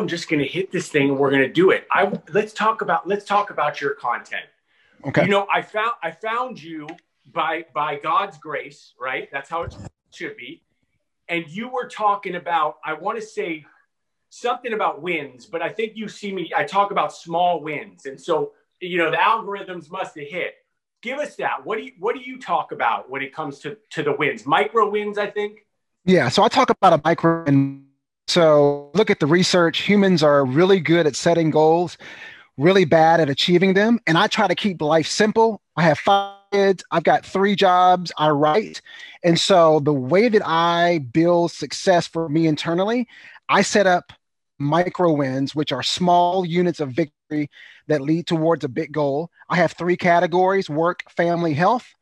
I'm just going to hit this thing and we're going to do it. I let's talk about let's talk about your content. Okay. You know, I found I found you by by God's grace, right? That's how it should be. And you were talking about I want to say something about wins, but I think you see me I talk about small wins. And so, you know, the algorithms must have hit. Give us that. What do you what do you talk about when it comes to to the wins? Micro wins, I think. Yeah, so I talk about a micro. So look at the research. Humans are really good at setting goals, really bad at achieving them. And I try to keep life simple. I have five kids, I've got three jobs, I write. And so the way that I build success for me internally, I set up micro wins, which are small units of victory that lead towards a big goal. I have three categories work, family, health.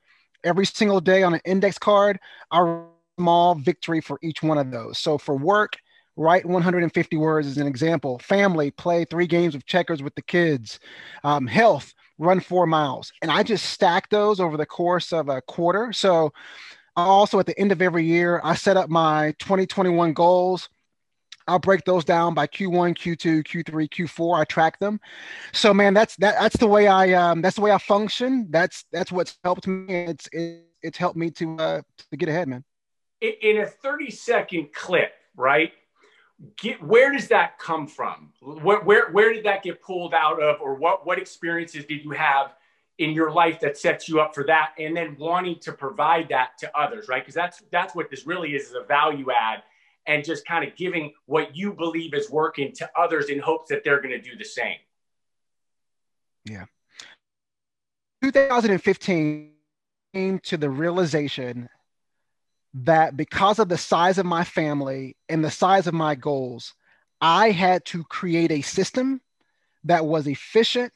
Every single day on an index card, I small victory for each one of those. So for work, write 150 words as an example. Family, play three games of checkers with the kids. Um, health, run four miles. And I just stack those over the course of a quarter. So also at the end of every year, I set up my 2021 goals. I'll break those down by Q1, Q2, Q3, Q4. I track them. So man, that's that, that's the way I um, that's the way I function. That's that's what's helped me. It's it, it's helped me to uh, to get ahead, man. In a 30 second clip, right? Get where does that come from? Where, where where did that get pulled out of, or what what experiences did you have in your life that sets you up for that, and then wanting to provide that to others, right? Because that's that's what this really is, is a value add, and just kind of giving what you believe is working to others in hopes that they're going to do the same. Yeah. 2015 came to the realization that because of the size of my family and the size of my goals, I had to create a system that was efficient,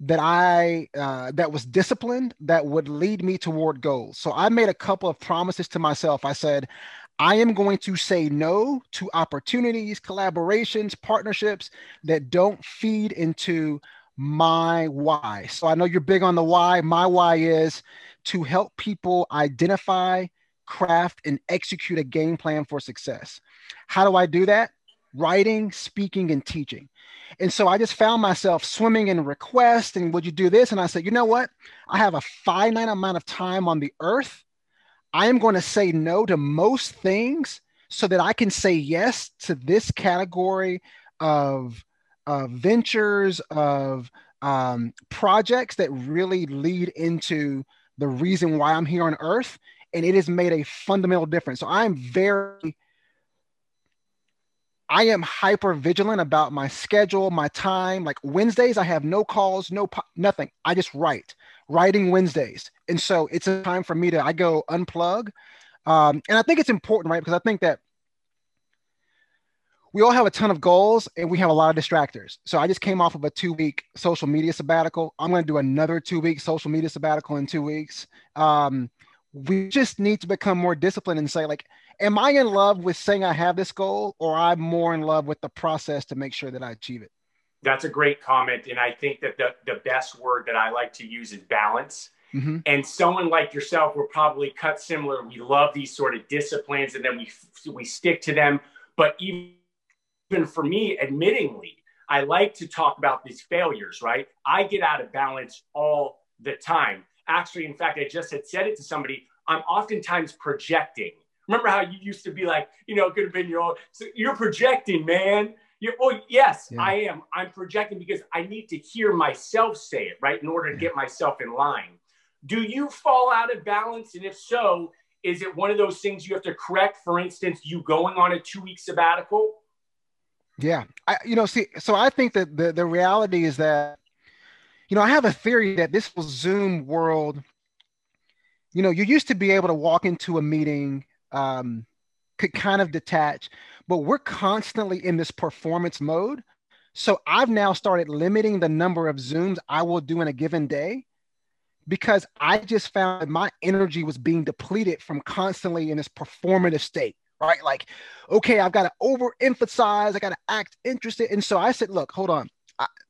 that I uh, that was disciplined, that would lead me toward goals. So I made a couple of promises to myself. I said, I am going to say no to opportunities, collaborations, partnerships that don't feed into my why. So I know you're big on the why. My why is to help people identify craft, and execute a game plan for success. How do I do that? Writing, speaking, and teaching. And so I just found myself swimming in requests and would you do this? And I said, you know what? I have a finite amount of time on the earth. I am going to say no to most things so that I can say yes to this category of, of ventures, of um, projects that really lead into the reason why I'm here on earth and it has made a fundamental difference. So I'm very I am hyper vigilant about my schedule, my time. Like Wednesdays, I have no calls, no nothing. I just write, writing Wednesdays, and so it's a time for me to I go unplug, um, and I think it's important, right? Because I think that we all have a ton of goals and we have a lot of distractors. So I just came off of a two week social media sabbatical. I'm going to do another two week social media sabbatical in two weeks. Um, we just need to become more disciplined and say like am i in love with saying i have this goal or i'm more in love with the process to make sure that i achieve it? That's a great comment and i think that the, the best word that i like to use is balance. Mm-hmm. and someone like yourself will probably cut similar. We love these sort of disciplines and then we we stick to them. But even for me admittingly i like to talk about these failures right? I get out of balance all the time actually, in fact, I just had said it to somebody. I'm oftentimes projecting. Remember how you used to be like, you know, it could have been your own. So you're projecting, man. You oh yes, yeah. I am. I'm projecting because I need to hear myself say it, right? In order to get myself in line. Do you fall out of balance? And if so, is it one of those things you have to correct? For instance, you going on a two week sabbatical? Yeah. I, you know, see, so I think that the, the reality is that you know, I have a theory that this Zoom world, you know, you used to be able to walk into a meeting, um, could kind of detach, but we're constantly in this performance mode. So I've now started limiting the number of Zooms I will do in a given day because I just found that my energy was being depleted from constantly in this performative state, right? Like, okay, I've got to overemphasize, I got to act interested. And so I said, look, hold on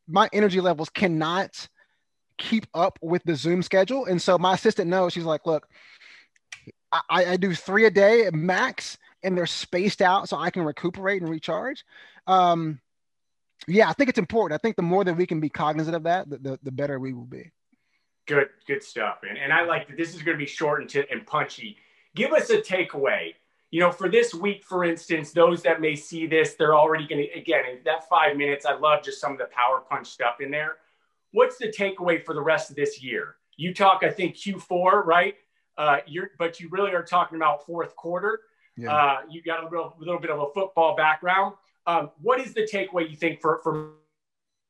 my energy levels cannot keep up with the Zoom schedule. And so my assistant knows, she's like, look, I, I do three a day max and they're spaced out so I can recuperate and recharge. Um, Yeah, I think it's important. I think the more that we can be cognizant of that, the, the, the better we will be. Good, good stuff, man. And I like that this is going to be short and, t- and punchy. Give us a takeaway. You know, for this week, for instance, those that may see this, they're already going to, again, in that five minutes, I love just some of the power punch stuff in there. What's the takeaway for the rest of this year? You talk, I think, Q4, right? Uh, you're, but you really are talking about fourth quarter. Yeah. Uh, you got a little, little bit of a football background. Um, what is the takeaway you think for, for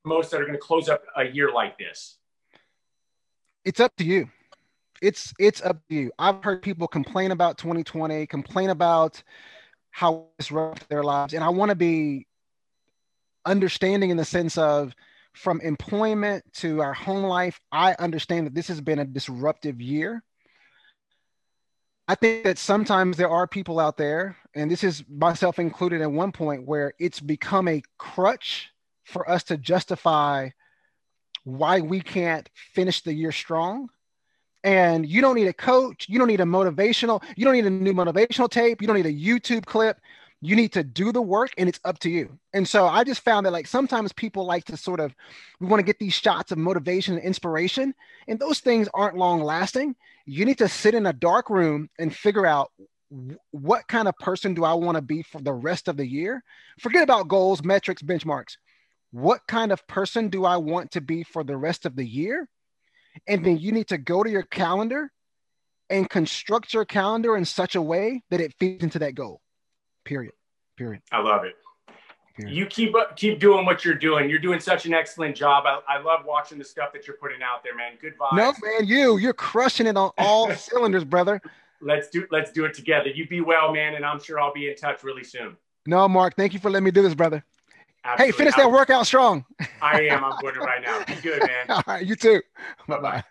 most that are going to close up a year like this? It's up to you. It's it's up to you. I've heard people complain about 2020, complain about how it's rough their lives, and I want to be understanding in the sense of from employment to our home life. I understand that this has been a disruptive year. I think that sometimes there are people out there, and this is myself included at one point, where it's become a crutch for us to justify why we can't finish the year strong. And you don't need a coach, you don't need a motivational, you don't need a new motivational tape, you don't need a YouTube clip. You need to do the work and it's up to you. And so I just found that like sometimes people like to sort of we want to get these shots of motivation and inspiration, and those things aren't long lasting. You need to sit in a dark room and figure out what kind of person do I want to be for the rest of the year? Forget about goals, metrics, benchmarks what kind of person do I want to be for the rest of the year? And then you need to go to your calendar and construct your calendar in such a way that it fits into that goal. Period. Period. I love it. Period. You keep up, keep doing what you're doing. You're doing such an excellent job. I, I love watching the stuff that you're putting out there, man. Good vibes. No, man, you you're crushing it on all cylinders, brother. Let's do let's do it together. You be well, man, and I'm sure I'll be in touch really soon. No, Mark, thank you for letting me do this, brother. Absolutely. Hey, finish that workout strong. I am. I'm going to right now. Be good, man. All right, you too. Bye bye.